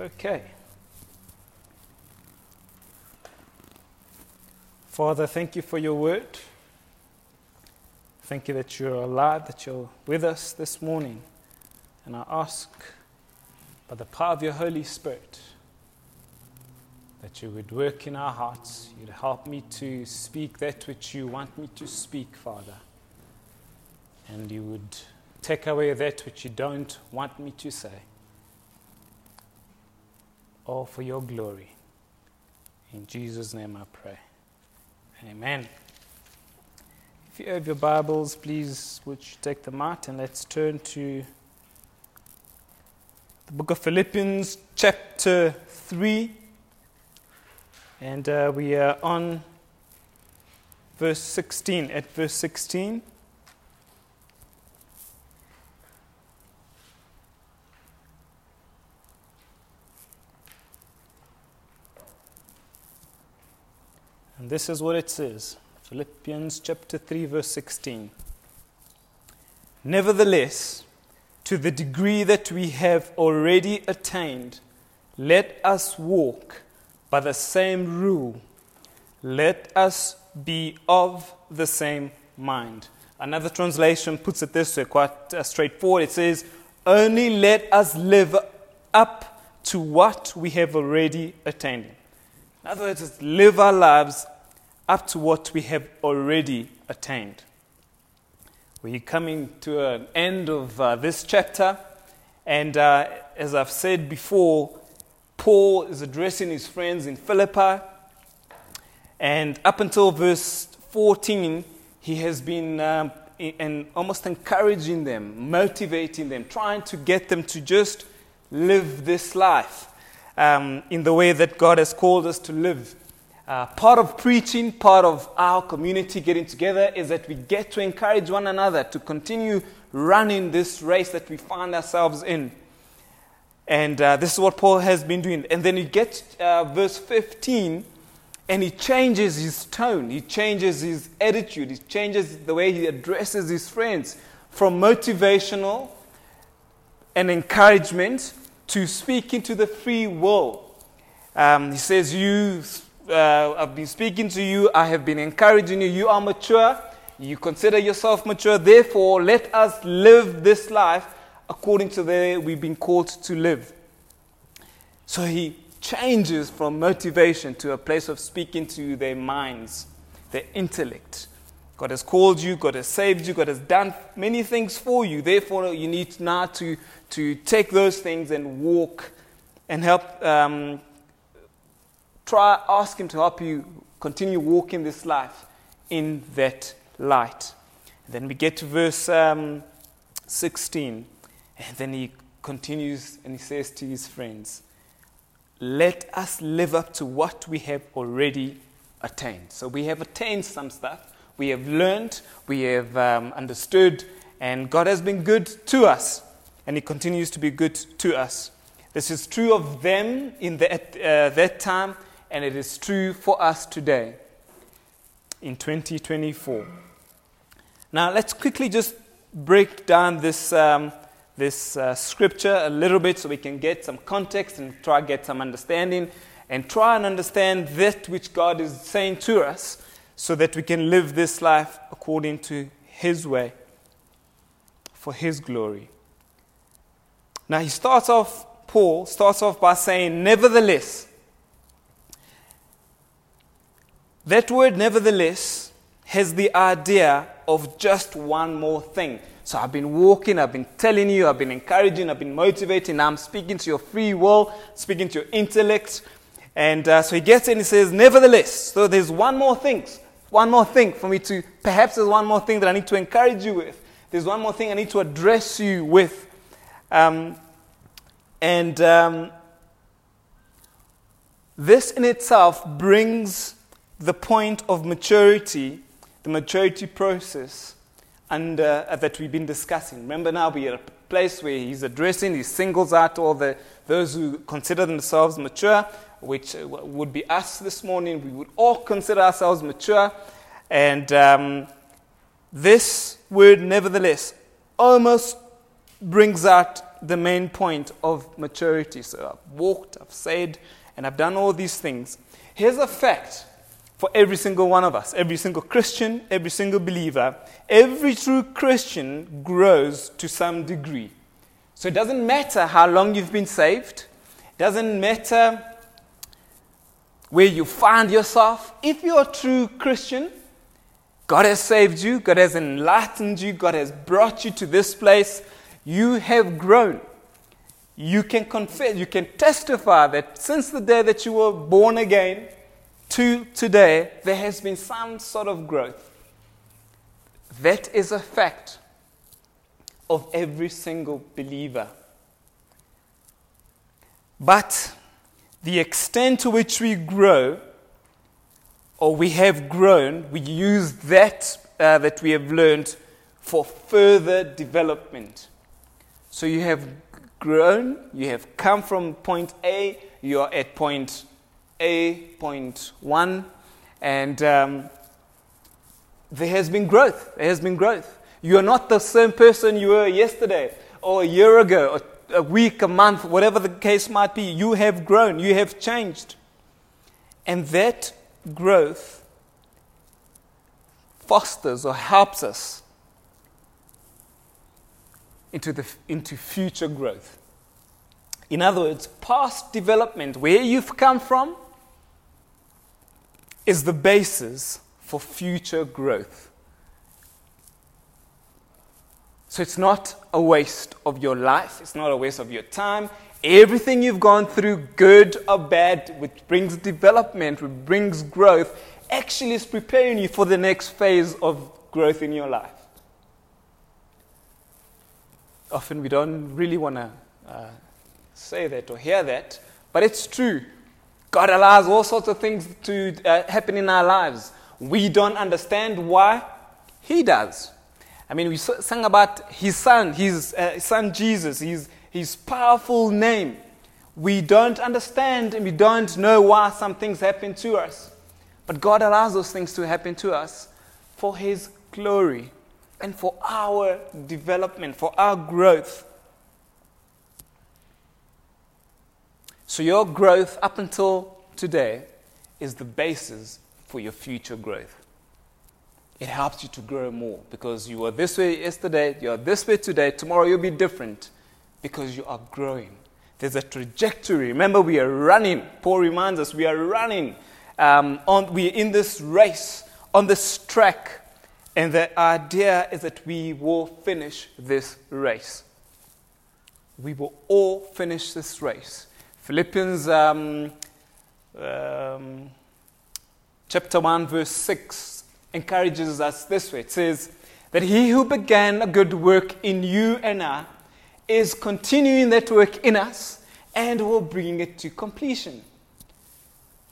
Okay. Father, thank you for your word. Thank you that you're alive, that you're with us this morning. And I ask, by the power of your Holy Spirit, that you would work in our hearts. You'd help me to speak that which you want me to speak, Father. And you would take away that which you don't want me to say all for your glory. In Jesus' name I pray. Amen. If you have your Bibles, please would you take them out and let's turn to the book of Philippians, chapter 3. And uh, we are on verse 16, at verse 16. And this is what it says Philippians chapter 3, verse 16. Nevertheless, to the degree that we have already attained, let us walk by the same rule. Let us be of the same mind. Another translation puts it this way, quite uh, straightforward. It says, Only let us live up to what we have already attained. In other words, live our lives up to what we have already attained. We're coming to an end of uh, this chapter, and uh, as I've said before, Paul is addressing his friends in Philippi, and up until verse 14, he has been um, and almost encouraging them, motivating them, trying to get them to just live this life um, in the way that God has called us to live. Uh, part of preaching, part of our community getting together is that we get to encourage one another to continue running this race that we find ourselves in. And uh, this is what Paul has been doing. And then he gets uh, verse 15, and he changes his tone, he changes his attitude, he changes the way he addresses his friends from motivational and encouragement to speaking to the free will. Um, he says, You uh, I've been speaking to you, I have been encouraging you. You are mature, you consider yourself mature. Therefore, let us live this life according to the way we've been called to live. So he changes from motivation to a place of speaking to their minds, their intellect. God has called you, God has saved you, God has done many things for you. Therefore, you need now to, to take those things and walk and help um, try, ask Him to help you continue walking this life in that light. Then we get to verse um, 16, and then he continues and he says to his friends, Let us live up to what we have already attained. So we have attained some stuff, we have learned, we have um, understood, and God has been good to us, and He continues to be good to us. This is true of them in the, at uh, that time, and it is true for us today in 2024. Now, let's quickly just break down this, um, this uh, scripture a little bit so we can get some context and try to get some understanding and try and understand that which God is saying to us so that we can live this life according to His way for His glory. Now, he starts off, Paul starts off by saying, Nevertheless, That word, nevertheless, has the idea of just one more thing. So I've been walking, I've been telling you, I've been encouraging, I've been motivating. I'm speaking to your free will, speaking to your intellect. And uh, so he gets in and he says, Nevertheless, so there's one more thing, one more thing for me to, perhaps there's one more thing that I need to encourage you with. There's one more thing I need to address you with. Um, and um, this in itself brings the point of maturity, the maturity process and, uh, that we've been discussing. Remember now we're at a place where he's addressing, he singles out all the, those who consider themselves mature, which uh, would be us this morning. We would all consider ourselves mature. And um, this word, nevertheless, almost brings out the main point of maturity. So I've walked, I've said, and I've done all these things. Here's a fact for every single one of us, every single Christian, every single believer. Every true Christian grows to some degree. So it doesn't matter how long you've been saved, doesn't matter where you find yourself. If you're a true Christian, God has saved you, God has enlightened you, God has brought you to this place. You have grown. You can confess, you can testify that since the day that you were born again to today, there has been some sort of growth. That is a fact of every single believer. But the extent to which we grow or we have grown, we use that uh, that we have learned for further development. So you have grown, you have come from point A, you are at point A, point one, and um, there has been growth. There has been growth. You are not the same person you were yesterday, or a year ago, or a week, a month, whatever the case might be. You have grown, you have changed. And that growth fosters or helps us into, the, into future growth. In other words, past development, where you've come from, is the basis for future growth. So it's not a waste of your life, it's not a waste of your time, everything you've gone through, good or bad, which brings development, which brings growth, actually is preparing you for the next phase of growth in your life. Often we don't really want to uh, say that or hear that, but it's true. God allows all sorts of things to uh, happen in our lives. We don't understand why He does. I mean, we sang about His Son, His uh, Son Jesus, His his powerful name. We don't understand and we don't know why some things happen to us. But God allows those things to happen to us for His glory and for our development, for our growth. So, your growth up until today is the basis for your future growth. It helps you to grow more because you were this way yesterday, you are this way today, tomorrow you'll be different because you are growing. There's a trajectory. Remember, we are running. Paul reminds us we are running. Um, on, we're in this race, on this track. And the idea is that we will finish this race. We will all finish this race. Philippians um, um, chapter 1, verse 6 encourages us this way. It says, That he who began a good work in you and I is continuing that work in us and will bring it to completion.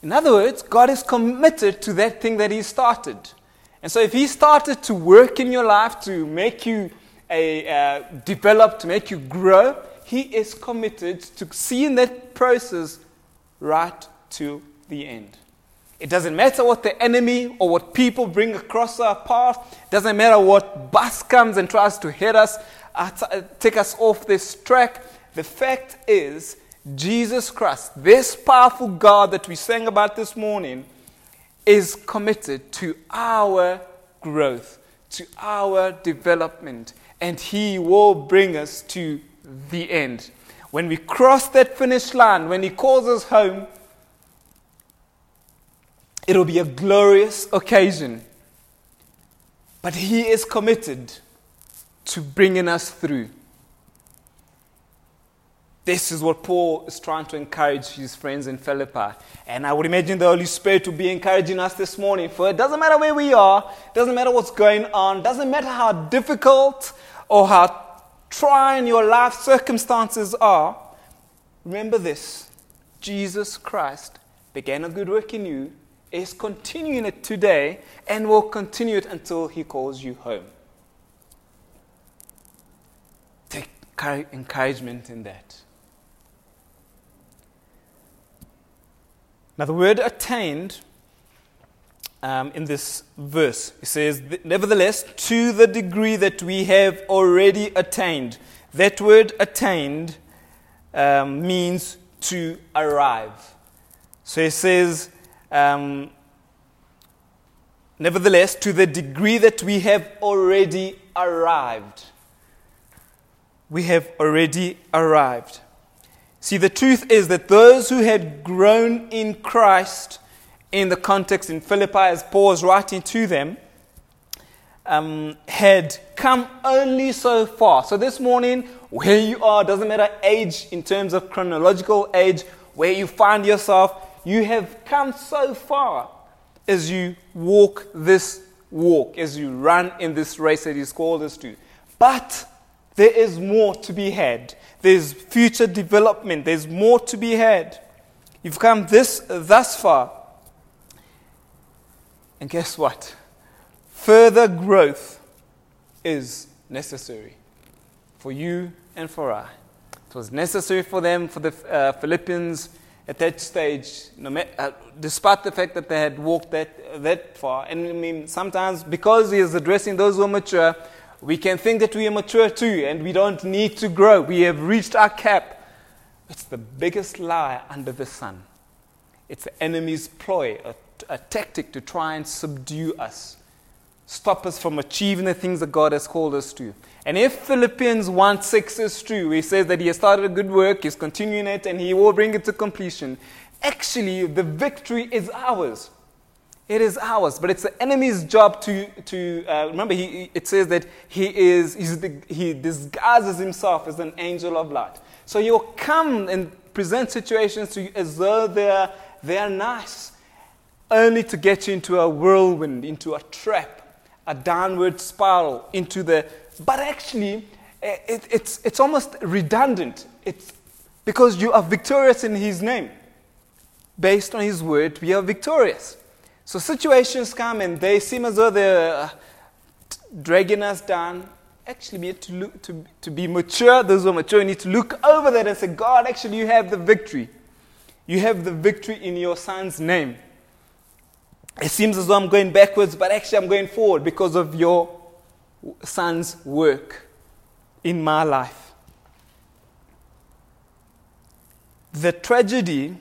In other words, God is committed to that thing that He started. And so, if He started to work in your life to make you a, uh, develop, to make you grow, He is committed to seeing that process right to the end. It doesn't matter what the enemy or what people bring across our path. It doesn't matter what bus comes and tries to hit us. Uh, take us off this track. The fact is, Jesus Christ, this powerful God that we sang about this morning, is committed to our growth, to our development, and He will bring us to the end. When we cross that finish line, when He calls us home, it'll be a glorious occasion. But He is committed to bringing us through. This is what Paul is trying to encourage his friends in Philippi. And I would imagine the Holy Spirit to be encouraging us this morning. For it doesn't matter where we are, doesn't matter what's going on, doesn't matter how difficult or how trying your life circumstances are. Remember this Jesus Christ began a good work in you, is continuing it today, and will continue it until he calls you home. Take encouragement in that. Now, the word attained um, in this verse, He says, Nevertheless, to the degree that we have already attained. That word attained um, means to arrive. So he says, um, nevertheless, to the degree that we have already arrived. We have already arrived. See, the truth is that those who had grown in Christ, in the context in Philippi, as Paul writing to them, um, had come only so far. So this morning, where you are, doesn't matter age in terms of chronological age, where you find yourself, you have come so far as you walk this walk, as you run in this race that He's called us to. But there is more to be had. There's future development. There's more to be had. You've come this thus far. And guess what? Further growth is necessary for you and for I. It was necessary for them, for the uh, Philippians at that stage, uh, despite the fact that they had walked that, that far. And I mean, sometimes because he is addressing those who are mature, we can think that we are mature too and we don't need to grow. We have reached our cap. It's the biggest lie under the sun. It's the enemy's ploy, a, a tactic to try and subdue us stop us from achieving the things that God has called us to. And if Philippians 1 6 is true, he says that he has started a good work, he's continuing it, and he will bring it to completion. Actually, the victory is ours. It is ours, but it's the enemy's job to, to uh, remember, he, it says that he, is, he disguises himself as an angel of light. So he'll come and present situations to you as though they're, they're nice, only to get you into a whirlwind, into a trap a downward spiral into the. But actually, eh, it, it's, it's almost redundant. It's because you are victorious in His name. Based on His word, we are victorious. So situations come and they seem as though they're uh, dragging us down. Actually, we need to, look, to, to be mature. Those who are mature need to look over that and say, God, actually, you have the victory. You have the victory in your son's name. It seems as though I'm going backwards, but actually I'm going forward because of your son's work in my life. The tragedy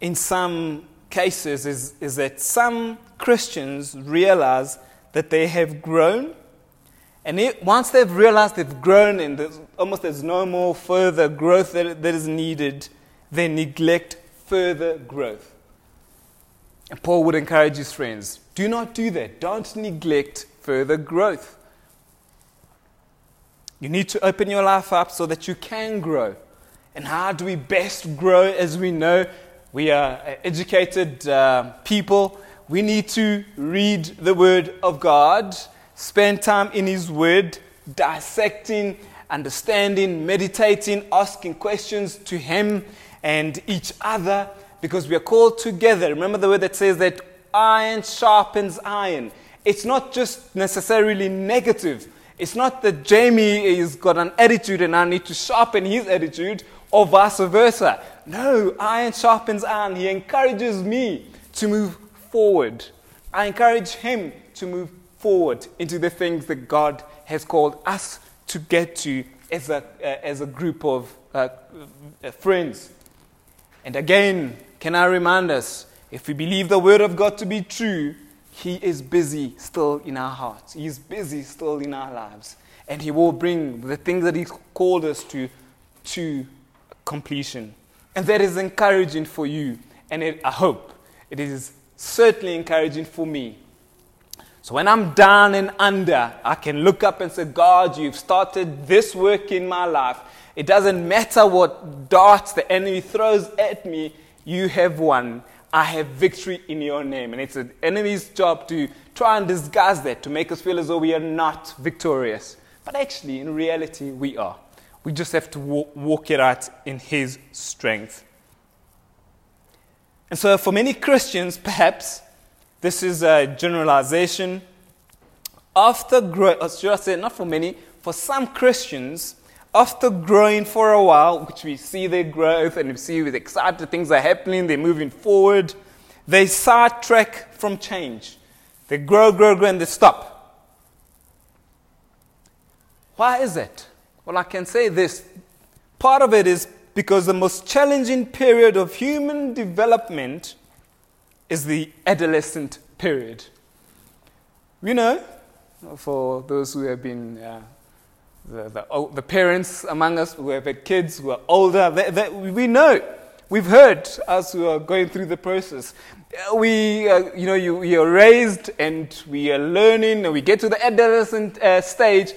in some cases is, is that some Christians realize that they have grown, and it, once they've realized they've grown and there's, almost there's no more further growth that, that is needed, they neglect further growth. Paul would encourage his friends do not do that. Don't neglect further growth. You need to open your life up so that you can grow. And how do we best grow as we know we are educated uh, people? We need to read the Word of God, spend time in His Word, dissecting, understanding, meditating, asking questions to Him and each other because we are called together. Remember the word that says that iron sharpens iron. It's not just necessarily negative. It's not that Jamie has got an attitude and I need to sharpen his attitude or vice versa. No, iron sharpens iron. He encourages me to move forward. I encourage him to move forward into the things that God has called us to get to as a, uh, as a group of uh, friends. And again, can I remind us, if we believe the Word of God to be true, He is busy still in our hearts. He is busy still in our lives. And He will bring the things that He called us to to completion. And that is encouraging for you. And it, I hope it is certainly encouraging for me. So when I'm down and under, I can look up and say, God, you've started this work in my life. It doesn't matter what darts the enemy throws at me, you have won. I have victory in your name. And it's the enemy's job to try and disguise that, to make us feel as though we are not victorious. But actually, in reality, we are. We just have to walk, it out in His strength. And so, for many Christians, perhaps this is a generalization. After growth, uh, should I say, not for many, for some Christians, after growing for a while, which we see their growth and we see with excited things are happening, they're moving forward, they sidetrack from change. They grow, grow, grow, and they stop. Why is it? Well, I can say this part of it is because the most challenging period of human development is the adolescent period. We know, for those who have been uh, the, the, the, parents among us who have had kids who are older, we know, we've heard us who are going through the process. We, uh, you know, you, we are raised and we are learning, and we get to the adolescent uh, stage,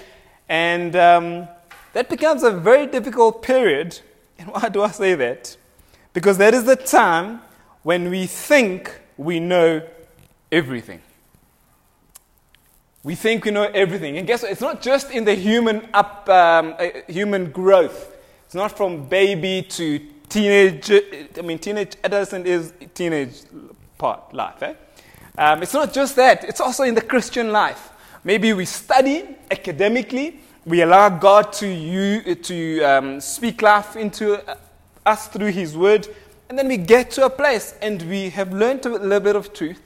and um, that becomes a very difficult period. And why do I say that? Because that is the time when we think we know everything. We think we know everything. And guess what? It's not just in the human, up, um, uh, human growth. It's not from baby to teenage. I mean, teenage, adolescent is teenage part life. Eh? Um, it's not just that. It's also in the Christian life. Maybe we study academically. We allow God to, you, to um, speak life into us through His Word. And then we get to a place and we have learned a little bit of truth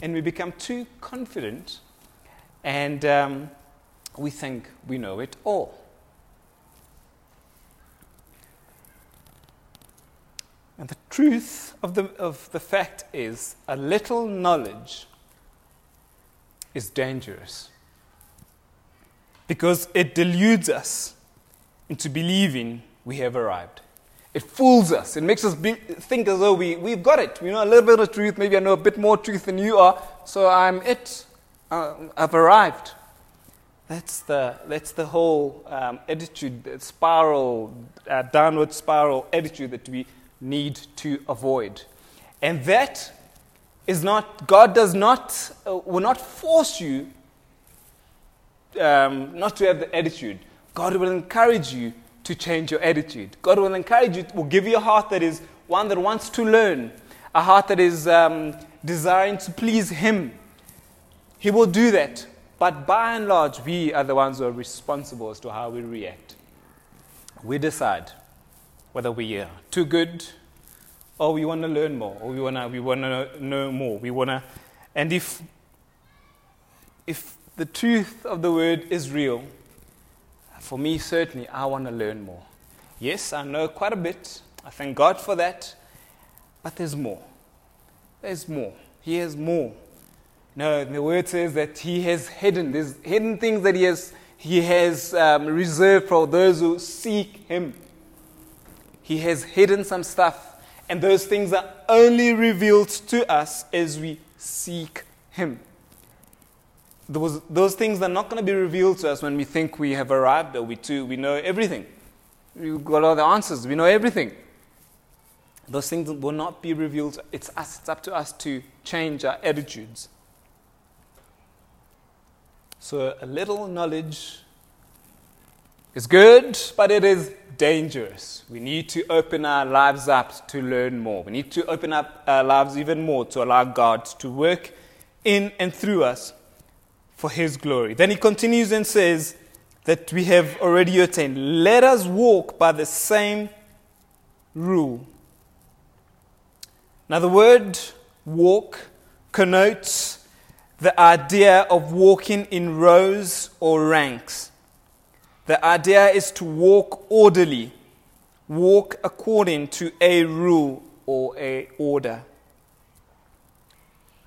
and we become too confident and um, we think we know it all. And the truth of the, of the fact is, a little knowledge is dangerous because it deludes us into believing we have arrived. It fools us. It makes us be, think as though we, we've got it. We know a little bit of truth. Maybe I know a bit more truth than you are, so I'm it uh, I've arrived. That's the, that's the whole um, attitude, spiral, uh, downward spiral attitude that we need to avoid. And that is not, God does not, uh, will not force you um, not to have the attitude. God will encourage you to change your attitude. God will encourage you, will give you a heart that is one that wants to learn, a heart that is um, desiring to please Him he will do that. But by and large, we are the ones who are responsible as to how we react. We decide whether we are too good or we want to learn more or we want to we wanna know more. We want to, and if, if the truth of the word is real, for me, certainly, I want to learn more. Yes, I know quite a bit. I thank God for that. But there's more. There's more. He has more no, the word says that He has hidden. There's hidden things that He has, he has um, reserved for those who seek Him. He has hidden some stuff, and those things are only revealed to us as we seek Him. Those, those things are not going to be revealed to us when we think we have arrived or we, too, we know everything. We've got all the answers, we know everything. Those things will not be revealed. It's us, it's up to us to change our attitudes. So a little knowledge is good, but it is dangerous. We need to open our lives up to learn more. We need to open up our lives even more to allow God to work in and through us for His glory. Then he continues and says that we have already attained. Let us walk by the same rule. Now, the word walk connotes the idea of walking in rows or ranks. The idea is to walk orderly, walk according to a rule or a order.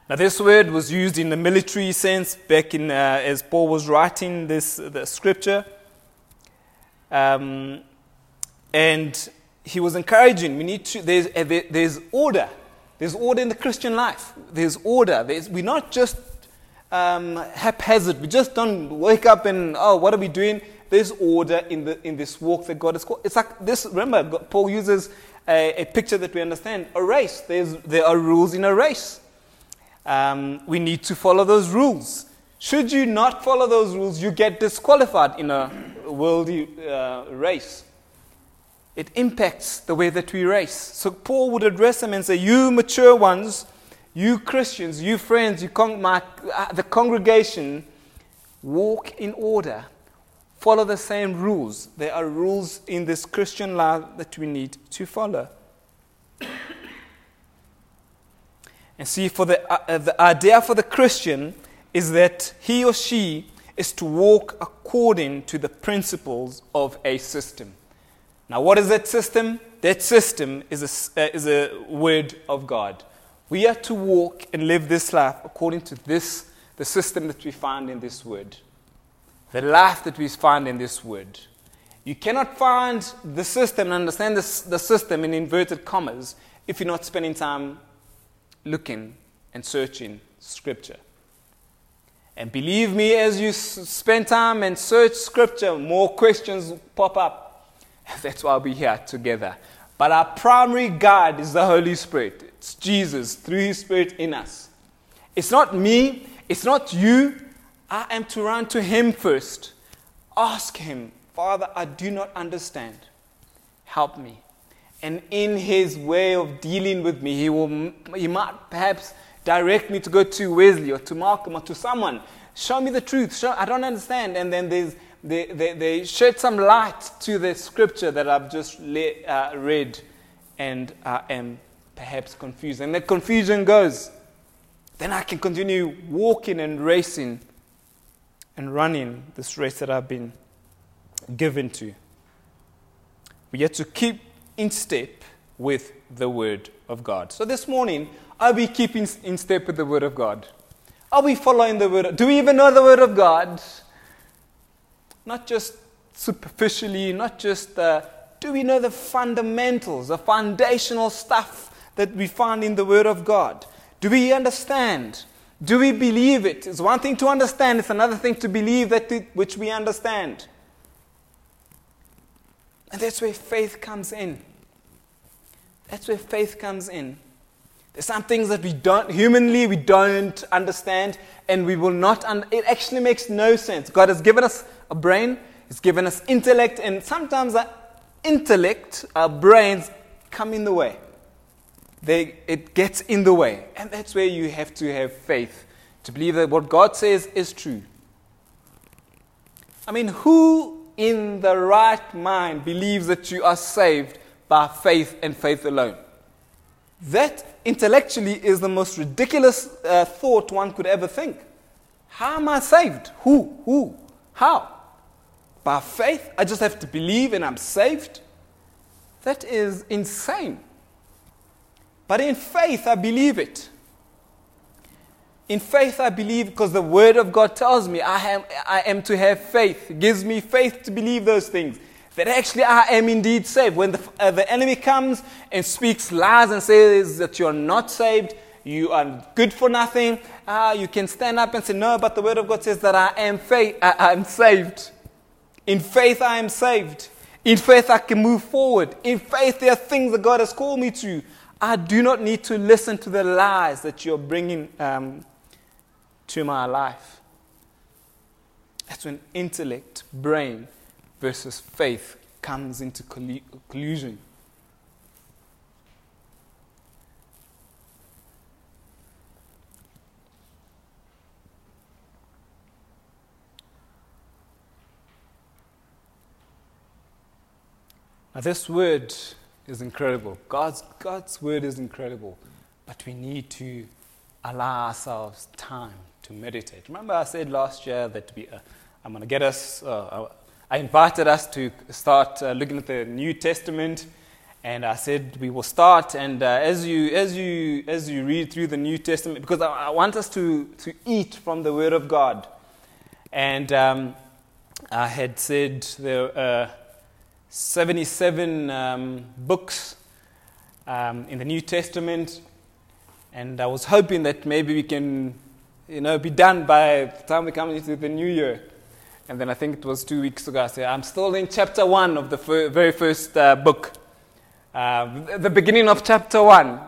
Now, this word was used in the military sense back in, uh, as Paul was writing this the scripture. Um, and he was encouraging, we need to, there's, there's order. There's order in the Christian life. There's order. There's, we're not just um, haphazard. We just don't wake up and, oh, what are we doing? There's order in, the, in this walk that God has called. It's like this, remember, Paul uses a, a picture that we understand a race. There's, there are rules in a race. Um, we need to follow those rules. Should you not follow those rules, you get disqualified in a worldly uh, race. It impacts the way that we race. So Paul would address them and say, You mature ones, you Christians, you friends, you con- my, uh, the congregation, walk in order. Follow the same rules. There are rules in this Christian life that we need to follow. and see, for the, uh, uh, the idea for the Christian is that he or she is to walk according to the principles of a system. Now, what is that system? That system is a, uh, is a word of God. We are to walk and live this life according to this, the system that we find in this word. The life that we find in this word. You cannot find the system and understand the, the system in inverted commas if you're not spending time looking and searching Scripture. And believe me, as you spend time and search Scripture, more questions pop up. That's why we're here together. But our primary guide is the Holy Spirit. It's Jesus through His Spirit in us. It's not me, it's not you. I am to run to Him first. Ask Him, Father, I do not understand. Help me. And in His way of dealing with me, He, will, he might perhaps direct me to go to Wesley or to Malcolm or to someone. Show me the truth. Show, I don't understand. And then there's, they, they, they shed some light to the scripture that I've just le- uh, read and I am perhaps confused. And that confusion goes. Then I can continue walking and racing and running this race that I've been given to. We have to keep in step with the Word of God. So this morning, are we keeping in step with the Word of God? Are we following the Word? Do we even know the Word of God? Not just superficially, not just uh, do we know the fundamentals, the foundational stuff that we find in the Word of God? Do we understand? Do we believe it? It's one thing to understand, it's another thing to believe that which we understand. And that's where faith comes in. That's where faith comes in. There's some things that we don't, humanly, we don't understand, and we will not, un- it actually makes no sense. God has given us a brain, He's given us intellect, and sometimes our intellect, our brains, come in the way. They, it gets in the way. And that's where you have to have faith to believe that what God says is true. I mean, who in the right mind believes that you are saved by faith and faith alone? That intellectually is the most ridiculous uh, thought one could ever think. How am I saved? Who? Who? How? By faith? I just have to believe and I'm saved? That is insane. But in faith, I believe it. In faith, I believe because the Word of God tells me I am, I am to have faith. It gives me faith to believe those things that actually I am indeed saved. When the, uh, the enemy comes and speaks lies and says that you're not saved, you are good for nothing, uh, you can stand up and say, No, but the Word of God says that I am, faith, I, am saved. In faith, I am saved. In faith, I can move forward. In faith, there are things that God has called me to. I do not need to listen to the lies that you're bringing um, to my life. That's when intellect, brain, versus faith comes into collusion. Now, this word is incredible. God's, God's word is incredible, but we need to allow ourselves time to meditate. Remember, I said last year that we, uh, I'm going to get us, uh, I invited us to start uh, looking at the New Testament, and I said we will start. And uh, as you as you as you read through the New Testament, because I, I want us to to eat from the Word of God, and um, I had said there are 77 um, books um, in the New Testament, and I was hoping that maybe we can, you know, be done by the time we come into the new year. And then I think it was two weeks ago, I said, I'm still in chapter one of the fir- very first uh, book, uh, the beginning of chapter one.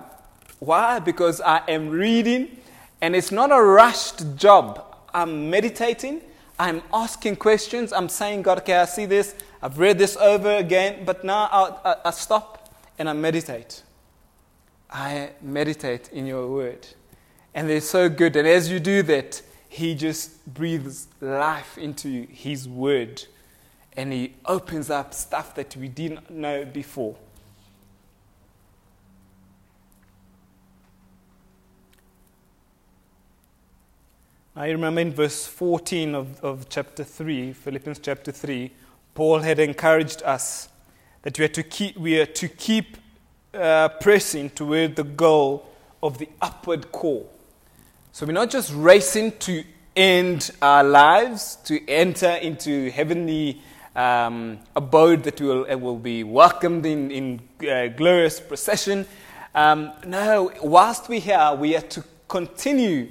Why? Because I am reading, and it's not a rushed job. I'm meditating, I'm asking questions, I'm saying, God, okay, I see this, I've read this over again, but now I, I, I stop and I meditate. I meditate in your word. And they're so good. And as you do that, he just breathes life into His Word and He opens up stuff that we didn't know before. I remember in verse 14 of, of chapter 3, Philippians chapter 3, Paul had encouraged us that we are to keep, we are to keep uh, pressing toward the goal of the upward call. So we're not just racing to end our lives, to enter into heavenly um, abode that will, uh, will be welcomed in, in uh, glorious procession. Um, no, whilst we're here, we are to continue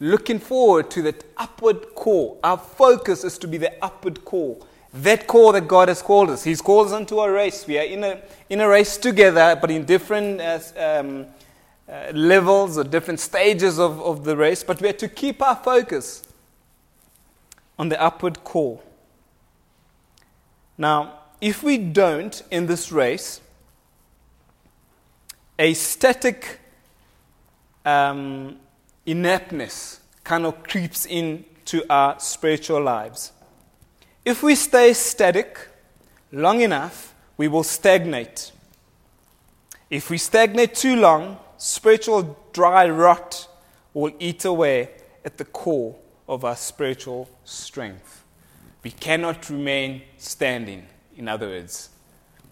looking forward to that upward call. Our focus is to be the upward call. That call that God has called us. He's called us into a race. We are in a, in a race together, but in different uh, um, uh, levels or different stages of, of the race. But we are to keep our focus on the upward call. Now, if we don't in this race, a static um, ineptness kind of creeps into our spiritual lives. If we stay static long enough, we will stagnate. If we stagnate too long, spiritual dry rot will eat away at the core of our spiritual strength. We cannot remain standing. In other words,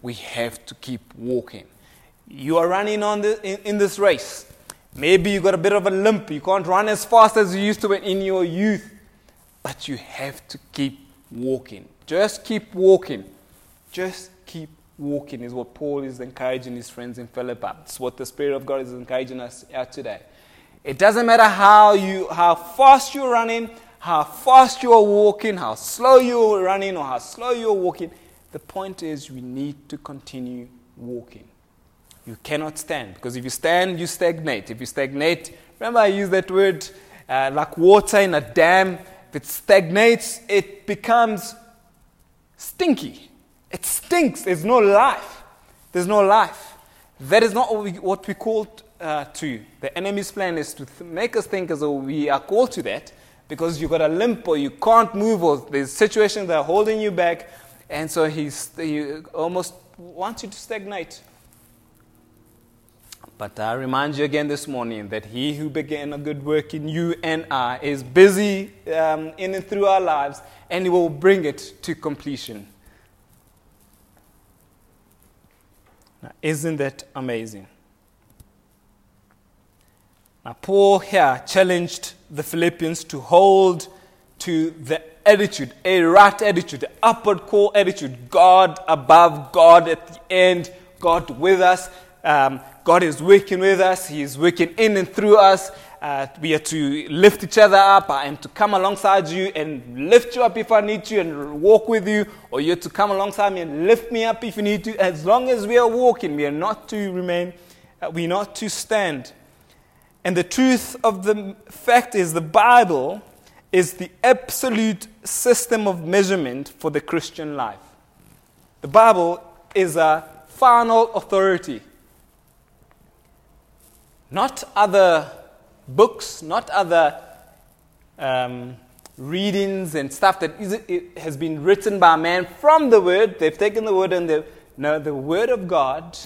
we have to keep walking. You are running on the, in, in this race. Maybe you got a bit of a limp. You can't run as fast as you used to in your youth. But you have to keep walking. Just keep walking. Just keep walking is what Paul is encouraging his friends in Philippi. It's what the Spirit of God is encouraging us out today. It doesn't matter how you how fast you're running, how fast you are walking, how slow you are running, or how slow you are walking. The point is, we need to continue walking. You cannot stand because if you stand, you stagnate. If you stagnate, remember I used that word uh, like water in a dam. If it stagnates, it becomes stinky. It stinks. There's no life. There's no life. That is not what we, what we called uh, to. The enemy's plan is to th- make us think as though we are called to that because you've got a limp or you can't move or there's situations that are holding you back. And so he's, he almost wants you to stagnate. But I remind you again this morning that he who began a good work in you and I is busy um, in and through our lives and he will bring it to completion. Now, isn't that amazing? Now, Paul here challenged the Philippians to hold to the attitude, a right attitude, the upward call attitude. God above, God at the end, God with us. Um, God is working with us, He is working in and through us. Uh, we are to lift each other up. I am to come alongside you and lift you up if I need to and walk with you, or you're to come alongside me and lift me up if you need to. As long as we are walking, we are not to remain, uh, we are not to stand. And the truth of the fact is, the Bible is the absolute system of measurement for the Christian life. The Bible is a final authority. Not other books, not other um, readings and stuff that is, has been written by man from the Word. They've taken the Word and they no, the Word of God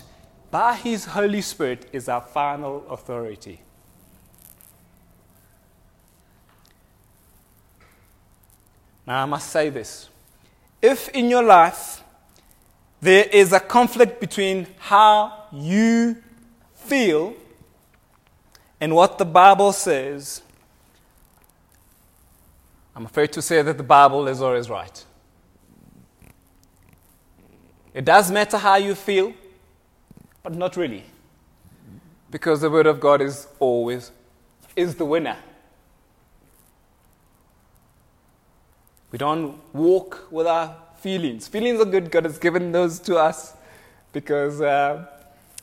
by His Holy Spirit is our final authority. Now, I must say this. If in your life there is a conflict between how you feel and what the Bible says, I'm afraid to say that the Bible is always right. It does matter how you feel, but not really. Because the Word of God is always is the winner. We don't walk with our feelings. Feelings are good. God has given those to us because uh,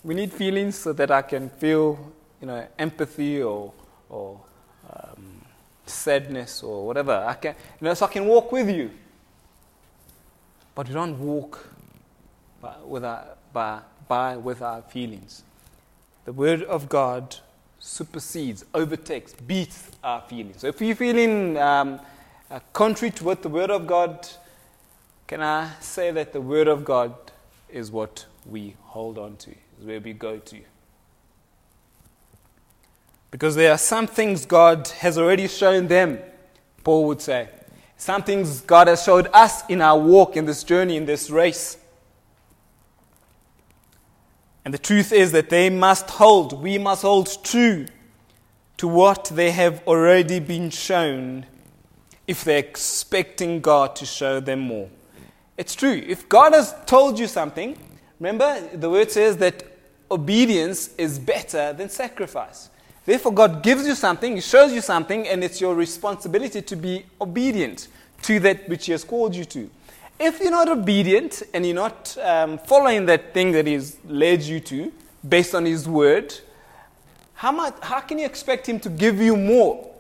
we need feelings so that I can feel, you know, empathy or, or um, sadness or whatever. I can, you know, so I can walk with you. But we don't walk by, with our, by, by with our feelings. The Word of God supersedes, overtakes, beats our feelings. So if you're feeling um, uh, contrary to what the Word of God, can I say that the Word of God is what we hold on to, is where we go to? Because there are some things God has already shown them Paul would say. Some things God has showed us in our walk, in this journey, in this race. And the truth is that they must hold, we must hold true to what they have already been shown if they're expecting God to show them more. It's true. If God has told you something, remember the word says that obedience is better than sacrifice. Therefore, God gives you something, He shows you something, and it's your responsibility to be obedient to that which He has called you to. If you're not obedient and you're not um, following that thing that He's led you to based on His word, how, much, how can you expect Him to give you more?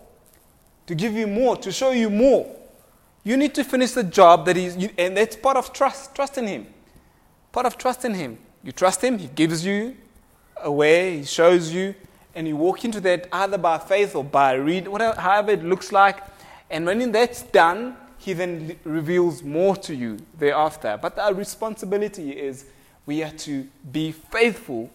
To give you more, to show you more. You need to finish the job that He's, and that's part of trust, trust in Him. Part of trust in Him. You trust Him, He gives you a way, He shows you, and you walk into that either by faith or by read, whatever, however it looks like. And when that's done, He then reveals more to you thereafter. But our responsibility is we are to be faithful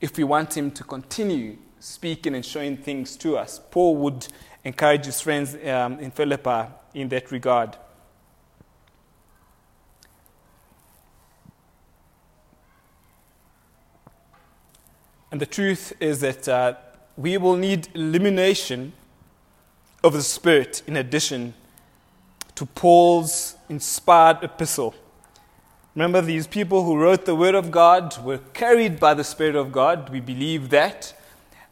if we want Him to continue speaking and showing things to us. Paul would encourage his friends um, in Philippi in that regard. And the truth is that uh, we will need illumination of the Spirit in addition to Paul's inspired epistle. Remember, these people who wrote the Word of God were carried by the Spirit of God. We believe that.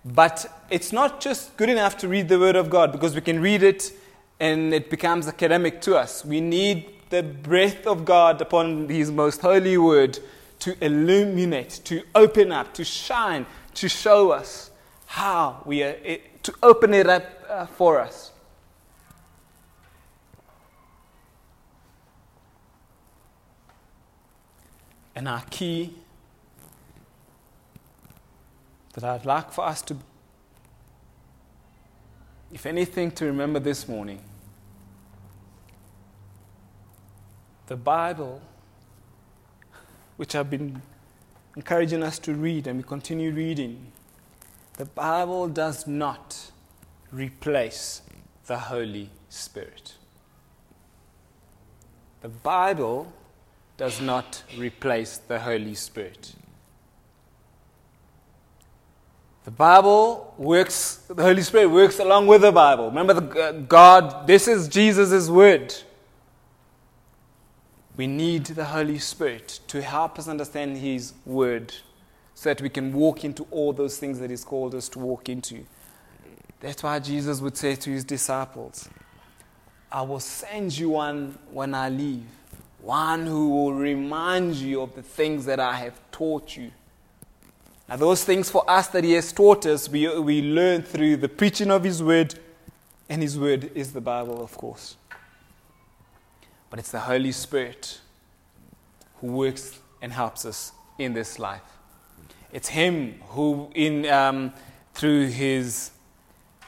But it's not just good enough to read the Word of God because we can read it and it becomes academic to us. We need the breath of God upon His most holy Word to illuminate, to open up, to shine, to show us how we are, to open it up uh, for us. And our key that I'd like for us to, if anything, to remember this morning. The Bible, which I've been encouraging us to read and we continue reading, the Bible does not replace the Holy Spirit. The Bible does not replace the Holy Spirit. The Bible works, the Holy Spirit works along with the Bible. Remember, the, uh, God, this is Jesus' word. We need the Holy Spirit to help us understand His word so that we can walk into all those things that He's called us to walk into. That's why Jesus would say to His disciples, I will send you one when I leave, one who will remind you of the things that I have taught you. Now, those things for us that He has taught us, we, we learn through the preaching of His Word, and His Word is the Bible, of course. But it's the Holy Spirit who works and helps us in this life. It's Him who, in, um, through His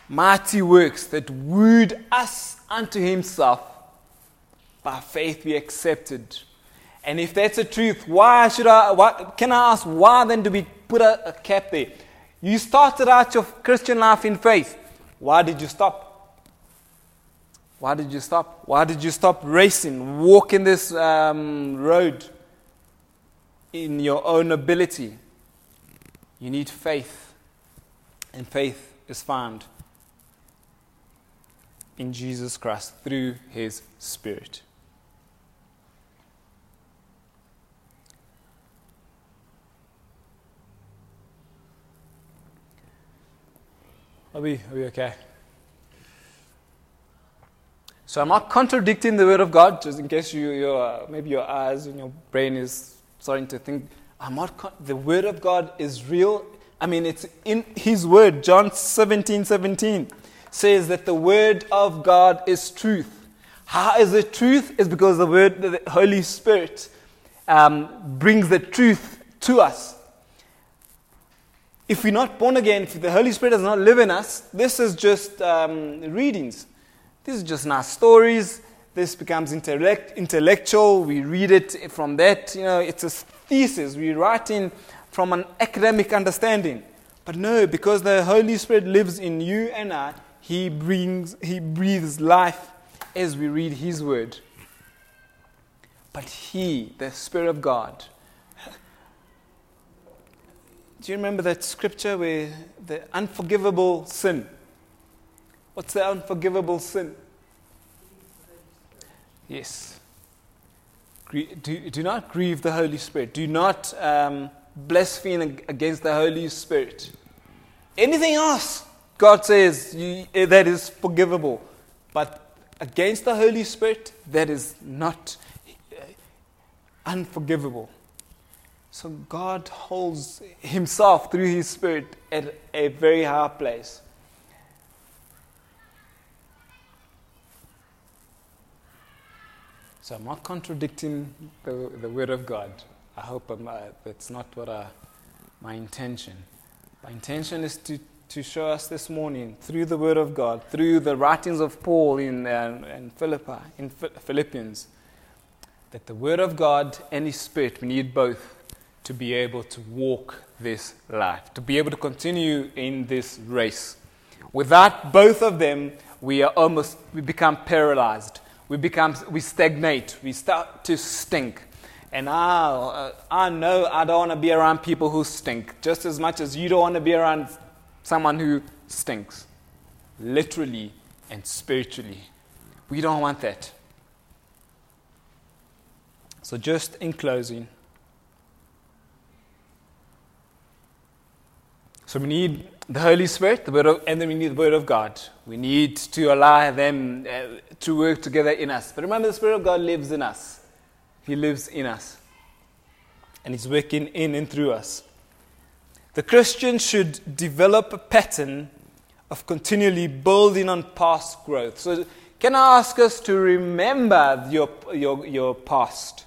mighty works, that wooed us unto Himself, by faith we accepted. And if that's the truth, why should I, why, can I ask, why then do we put a, a cap there. You started out your Christian life in faith. Why did you stop? Why did you stop? Why did you stop racing, walking this um, road in your own ability? You need faith, and faith is found in Jesus Christ through His Spirit. Are we, are we okay? So I'm not contradicting the word of God, just in case you, your, maybe your eyes and your brain is starting to think, I'm not, con- the word of God is real. I mean, it's in his word. John 17, 17 says that the word of God is truth. How is it truth? Is because the word, the Holy Spirit um, brings the truth to us if we're not born again, if the Holy Spirit does not live in us, this is just um, readings. This is just nice stories. This becomes intellect, intellectual. We read it from that. You know, it's a thesis. We're writing from an academic understanding. But no, because the Holy Spirit lives in you and I, He brings, He breathes life as we read His word. But He, the Spirit of God, do you remember that scripture where the unforgivable sin? What's the unforgivable sin? Yes. Do, do not grieve the Holy Spirit. Do not um, blaspheme against the Holy Spirit. Anything else, God says, you, eh, that is forgivable. But against the Holy Spirit, that is not uh, unforgivable. So God holds Himself through His Spirit at a very high place. So I'm not contradicting the, the Word of God. I hope uh, that's not what I, my intention. My intention is to, to show us this morning through the Word of God, through the writings of Paul in, uh, in in Philippians, that the Word of God and His Spirit, we need both to be able to walk this life, to be able to continue in this race. Without both of them, we are almost, we become paralyzed we become, we stagnate, we start to stink. And I, uh, I know I don't want to be around people who stink just as much as you don't want to be around someone who stinks, literally and spiritually. We don't want that. So, just in closing, so we need the Holy Spirit, the Word of, and then we need the Word of God. We need to allow them uh, to work together in us. But remember, the Spirit of God lives in us. He lives in us. And He's working in and through us. The Christian should develop a pattern of continually building on past growth. So, can I ask us to remember your, your, your past,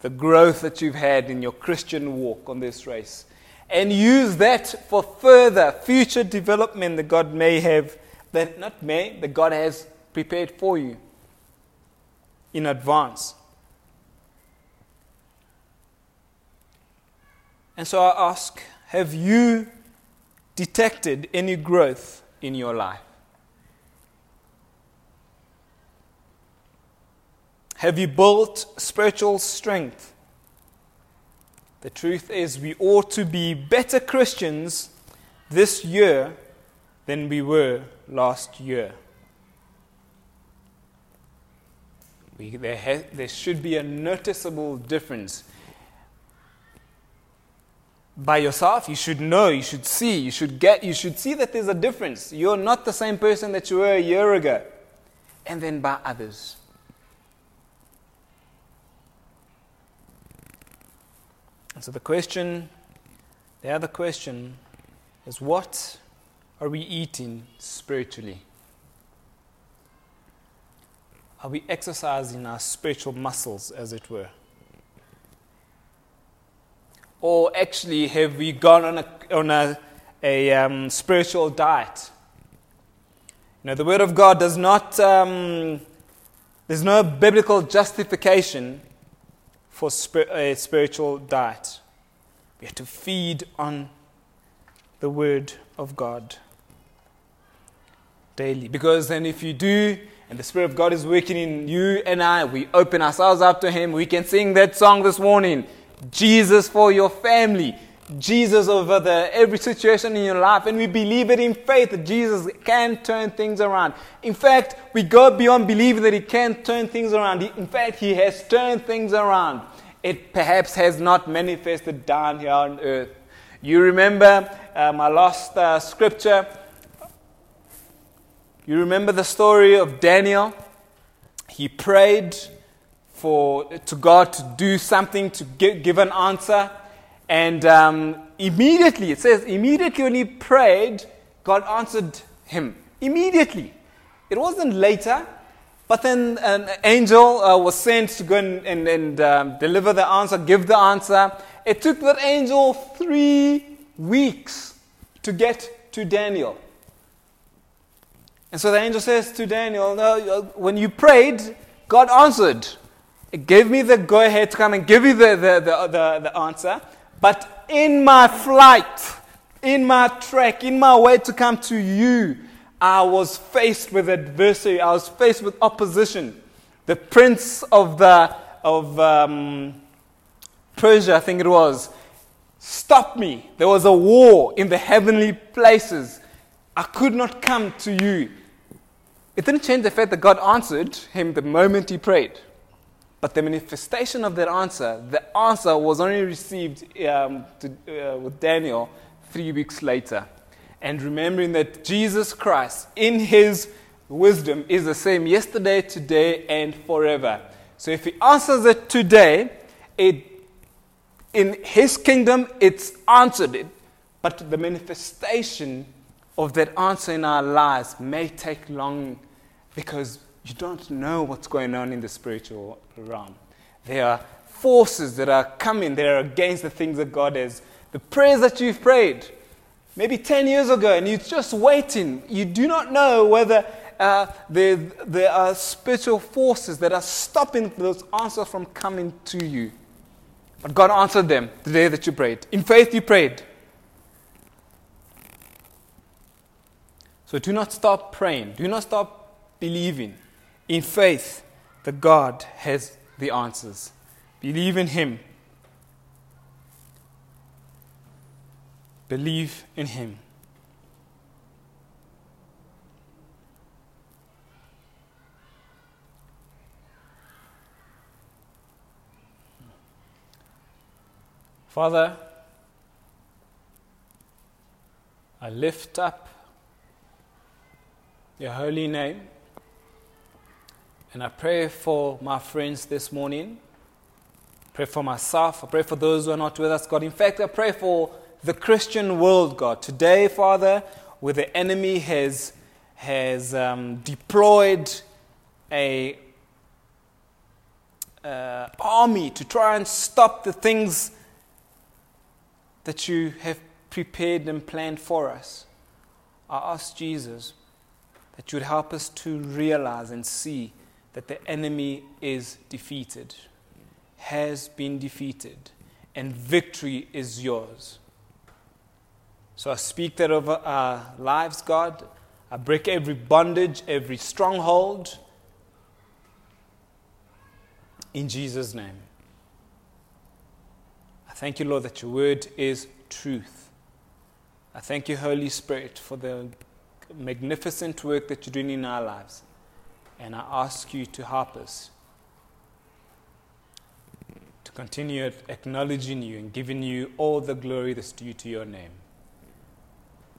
the growth that you've had in your Christian walk on this race? And use that for further future development that God may have, that not may, that God has prepared for you in advance. And so I ask have you detected any growth in your life? Have you built spiritual strength? The truth is, we ought to be better Christians this year than we were last year. We, there, ha- there should be a noticeable difference. By yourself, you should know, you should see, you should get, you should see that there's a difference. You're not the same person that you were a year ago. And then by others. So the question, the other question is what are we eating spiritually? Are we exercising our spiritual muscles, as it were? Or actually, have we gone on a, on a, a um, spiritual diet? You know, the Word of God does not, um, there's no biblical justification for a spiritual diet. We have to feed on the Word of God daily. Because then, if you do, and the Spirit of God is working in you and I, we open ourselves up to Him. We can sing that song this morning Jesus for your family. Jesus over the, every situation in your life, and we believe it in faith that Jesus can turn things around. In fact, we go beyond believing that He can turn things around. In fact, He has turned things around. It perhaps has not manifested down here on earth. You remember uh, my last uh, scripture? You remember the story of Daniel? He prayed for to God to do something, to give, give an answer. And um, immediately, it says, immediately when he prayed, God answered him. Immediately. It wasn't later. But then an angel uh, was sent to go and, and, and um, deliver the answer, give the answer. It took that angel three weeks to get to Daniel. And so the angel says to Daniel, no, uh, when you prayed, God answered. It gave me the go ahead to come and give you the, the, the, the, the answer. But in my flight, in my trek, in my way to come to you, I was faced with adversity, I was faced with opposition. The prince of, the, of um, Persia, I think it was, stopped me. There was a war in the heavenly places. I could not come to you. It didn't change the fact that God answered him the moment he prayed. But the manifestation of that answer, the answer was only received um, to, uh, with Daniel three weeks later. And remembering that Jesus Christ, in his wisdom, is the same yesterday, today, and forever. So if he answers it today, it, in his kingdom, it's answered it. But the manifestation of that answer in our lives may take long because you don't know what's going on in the spiritual realm. There are forces that are coming, that are against the things that God has. The prayers that you've prayed, maybe 10 years ago, and you're just waiting. You do not know whether uh, there, there are spiritual forces that are stopping those answers from coming to you. But God answered them the day that you prayed. In faith, you prayed. So do not stop praying. Do not stop believing in faith that God has the answers. Believe in Him. Believe in Him. Father, I lift up your holy name. And I pray for my friends this morning. Pray for myself. I pray for those who are not with us, God. In fact, I pray for the Christian world, God. Today, Father, where the enemy has, has um, deployed a uh, army to try and stop the things that you have prepared and planned for us. I ask Jesus, that you would help us to realize and see that the enemy is defeated, has been defeated, and victory is yours. So I speak that over our lives, God. I break every bondage, every stronghold. In Jesus' name. I thank you, Lord, that your word is truth. I thank you, Holy Spirit, for the magnificent work that you're doing in our lives. And I ask you to help us to continue acknowledging you and giving you all the glory that's due to your name.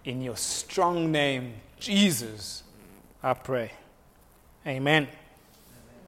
In your strong name, Jesus, I pray. Amen.